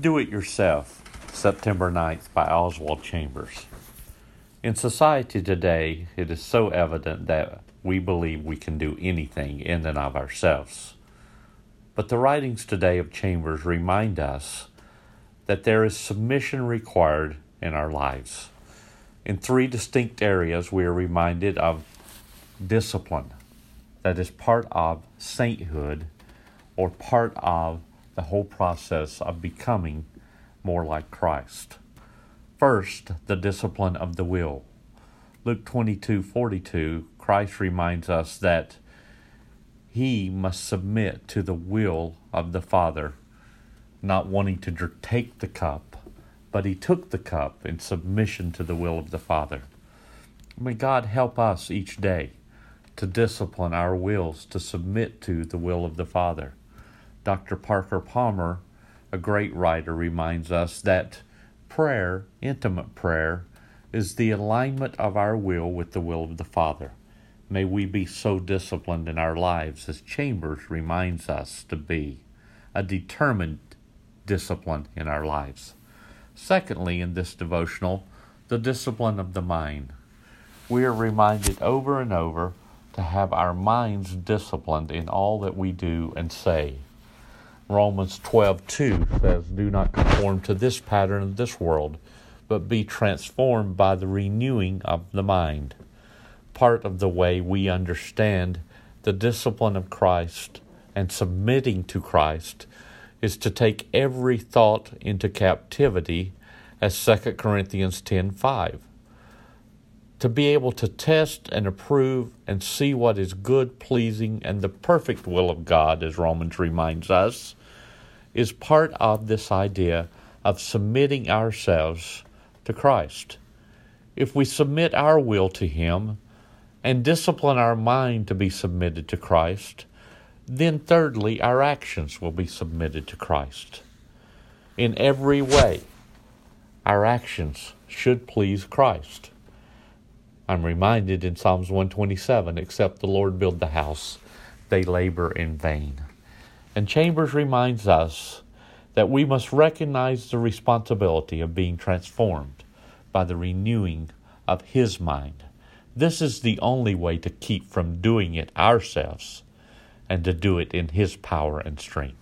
Do It Yourself, September 9th by Oswald Chambers. In society today, it is so evident that we believe we can do anything in and of ourselves. But the writings today of Chambers remind us that there is submission required in our lives. In three distinct areas, we are reminded of discipline that is part of sainthood or part of the whole process of becoming more like Christ. First, the discipline of the will. Luke 22:42, Christ reminds us that he must submit to the will of the Father, not wanting to take the cup, but he took the cup in submission to the will of the Father. May God help us each day to discipline our wills to submit to the will of the Father. Dr. Parker Palmer, a great writer, reminds us that prayer, intimate prayer, is the alignment of our will with the will of the Father. May we be so disciplined in our lives as Chambers reminds us to be, a determined discipline in our lives. Secondly, in this devotional, the discipline of the mind. We are reminded over and over to have our minds disciplined in all that we do and say. Romans 12:2 says, "Do not conform to this pattern of this world, but be transformed by the renewing of the mind." Part of the way we understand the discipline of Christ and submitting to Christ is to take every thought into captivity as 2 Corinthians 10:5 to be able to test and approve and see what is good, pleasing, and the perfect will of God, as Romans reminds us, is part of this idea of submitting ourselves to Christ. If we submit our will to Him and discipline our mind to be submitted to Christ, then thirdly, our actions will be submitted to Christ. In every way, our actions should please Christ. I'm reminded in Psalms 127 except the Lord build the house, they labor in vain. And Chambers reminds us that we must recognize the responsibility of being transformed by the renewing of His mind. This is the only way to keep from doing it ourselves and to do it in His power and strength.